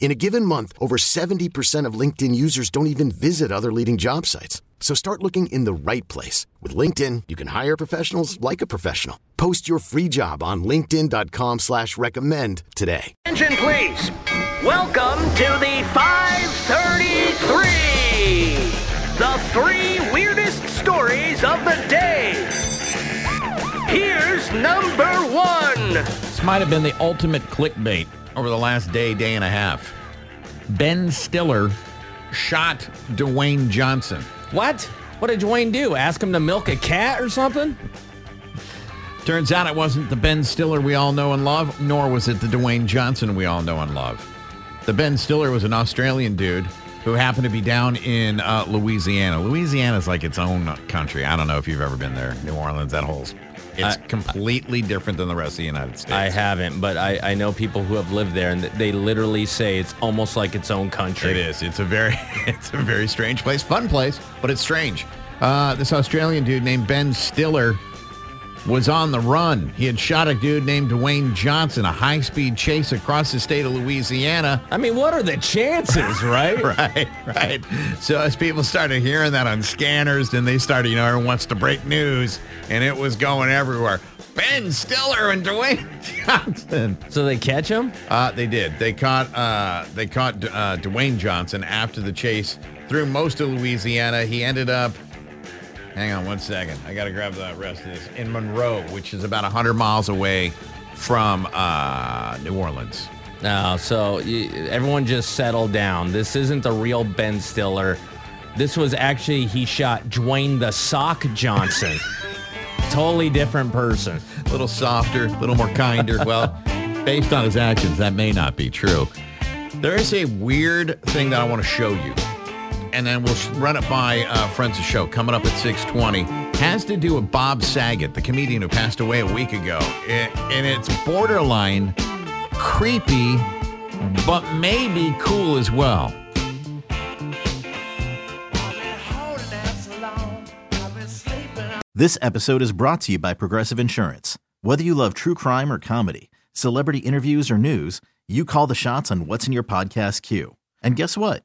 In a given month, over 70% of LinkedIn users don't even visit other leading job sites. So start looking in the right place. With LinkedIn, you can hire professionals like a professional. Post your free job on linkedin.com slash recommend today. Attention, please. Welcome to the 533. The three weirdest stories of the day. Here's number one. This might have been the ultimate clickbait over the last day, day and a half. Ben Stiller shot Dwayne Johnson. What? What did Dwayne do? Ask him to milk a cat or something? Turns out it wasn't the Ben Stiller we all know and love, nor was it the Dwayne Johnson we all know and love. The Ben Stiller was an Australian dude who happened to be down in uh, Louisiana. Louisiana is like its own country. I don't know if you've ever been there. New Orleans, that whole. It's I- completely different than the rest of the United States. I haven't, but I, I know people who have lived there, and they literally say it's almost like its own country. It is. It's a very, it's a very strange place. Fun place, but it's strange. Uh, this Australian dude named Ben Stiller was on the run. He had shot a dude named Dwayne Johnson, a high-speed chase across the state of Louisiana. I mean, what are the chances, right? Right, right. So as people started hearing that on scanners, then they started, you know, everyone wants to break news, and it was going everywhere. Ben Stiller and Dwayne Johnson. So they catch him? Uh, they did. They caught uh, they caught uh, Dwayne Johnson after the chase through most of Louisiana. He ended up. Hang on one second. I got to grab the rest of this in Monroe, which is about hundred miles away from uh, New Orleans. No, so you, everyone just settle down. This isn't the real Ben Stiller. This was actually, he shot Dwayne the Sock Johnson. totally different person. A little softer, a little more kinder. well, based on his actions, that may not be true. There is a weird thing that I want to show you, and then we'll run it by uh, friends of show coming up at 620. Has to do with Bob Saget, the comedian who passed away a week ago. It, and it's borderline creepy, but maybe cool as well. This episode is brought to you by Progressive Insurance. Whether you love true crime or comedy, celebrity interviews or news, you call the shots on what's in your podcast queue. And guess what?